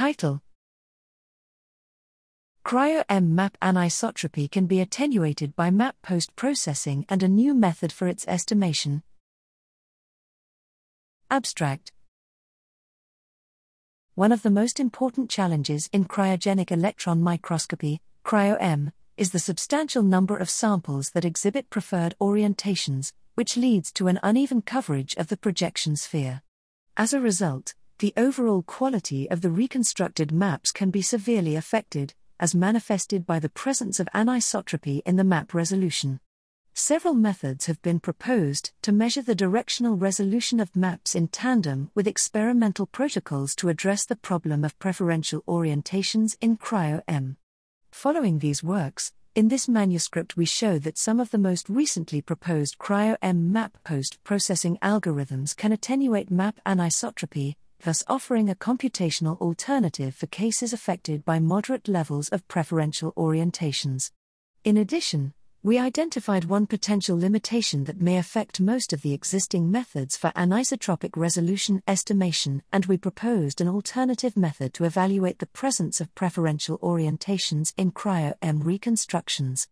Title Cryo-EM map anisotropy can be attenuated by map post-processing and a new method for its estimation. Abstract One of the most important challenges in cryogenic electron microscopy, cryo-EM, is the substantial number of samples that exhibit preferred orientations, which leads to an uneven coverage of the projection sphere. As a result, the overall quality of the reconstructed maps can be severely affected, as manifested by the presence of anisotropy in the map resolution. Several methods have been proposed to measure the directional resolution of maps in tandem with experimental protocols to address the problem of preferential orientations in cryo-EM. Following these works, in this manuscript we show that some of the most recently proposed cryo-EM map post-processing algorithms can attenuate map anisotropy, thus offering a computational alternative for cases affected by moderate levels of preferential orientations. In addition, we identified one potential limitation that may affect most of the existing methods for anisotropic resolution estimation, and we proposed an alternative method to evaluate the presence of preferential orientations in cryo-EM reconstructions.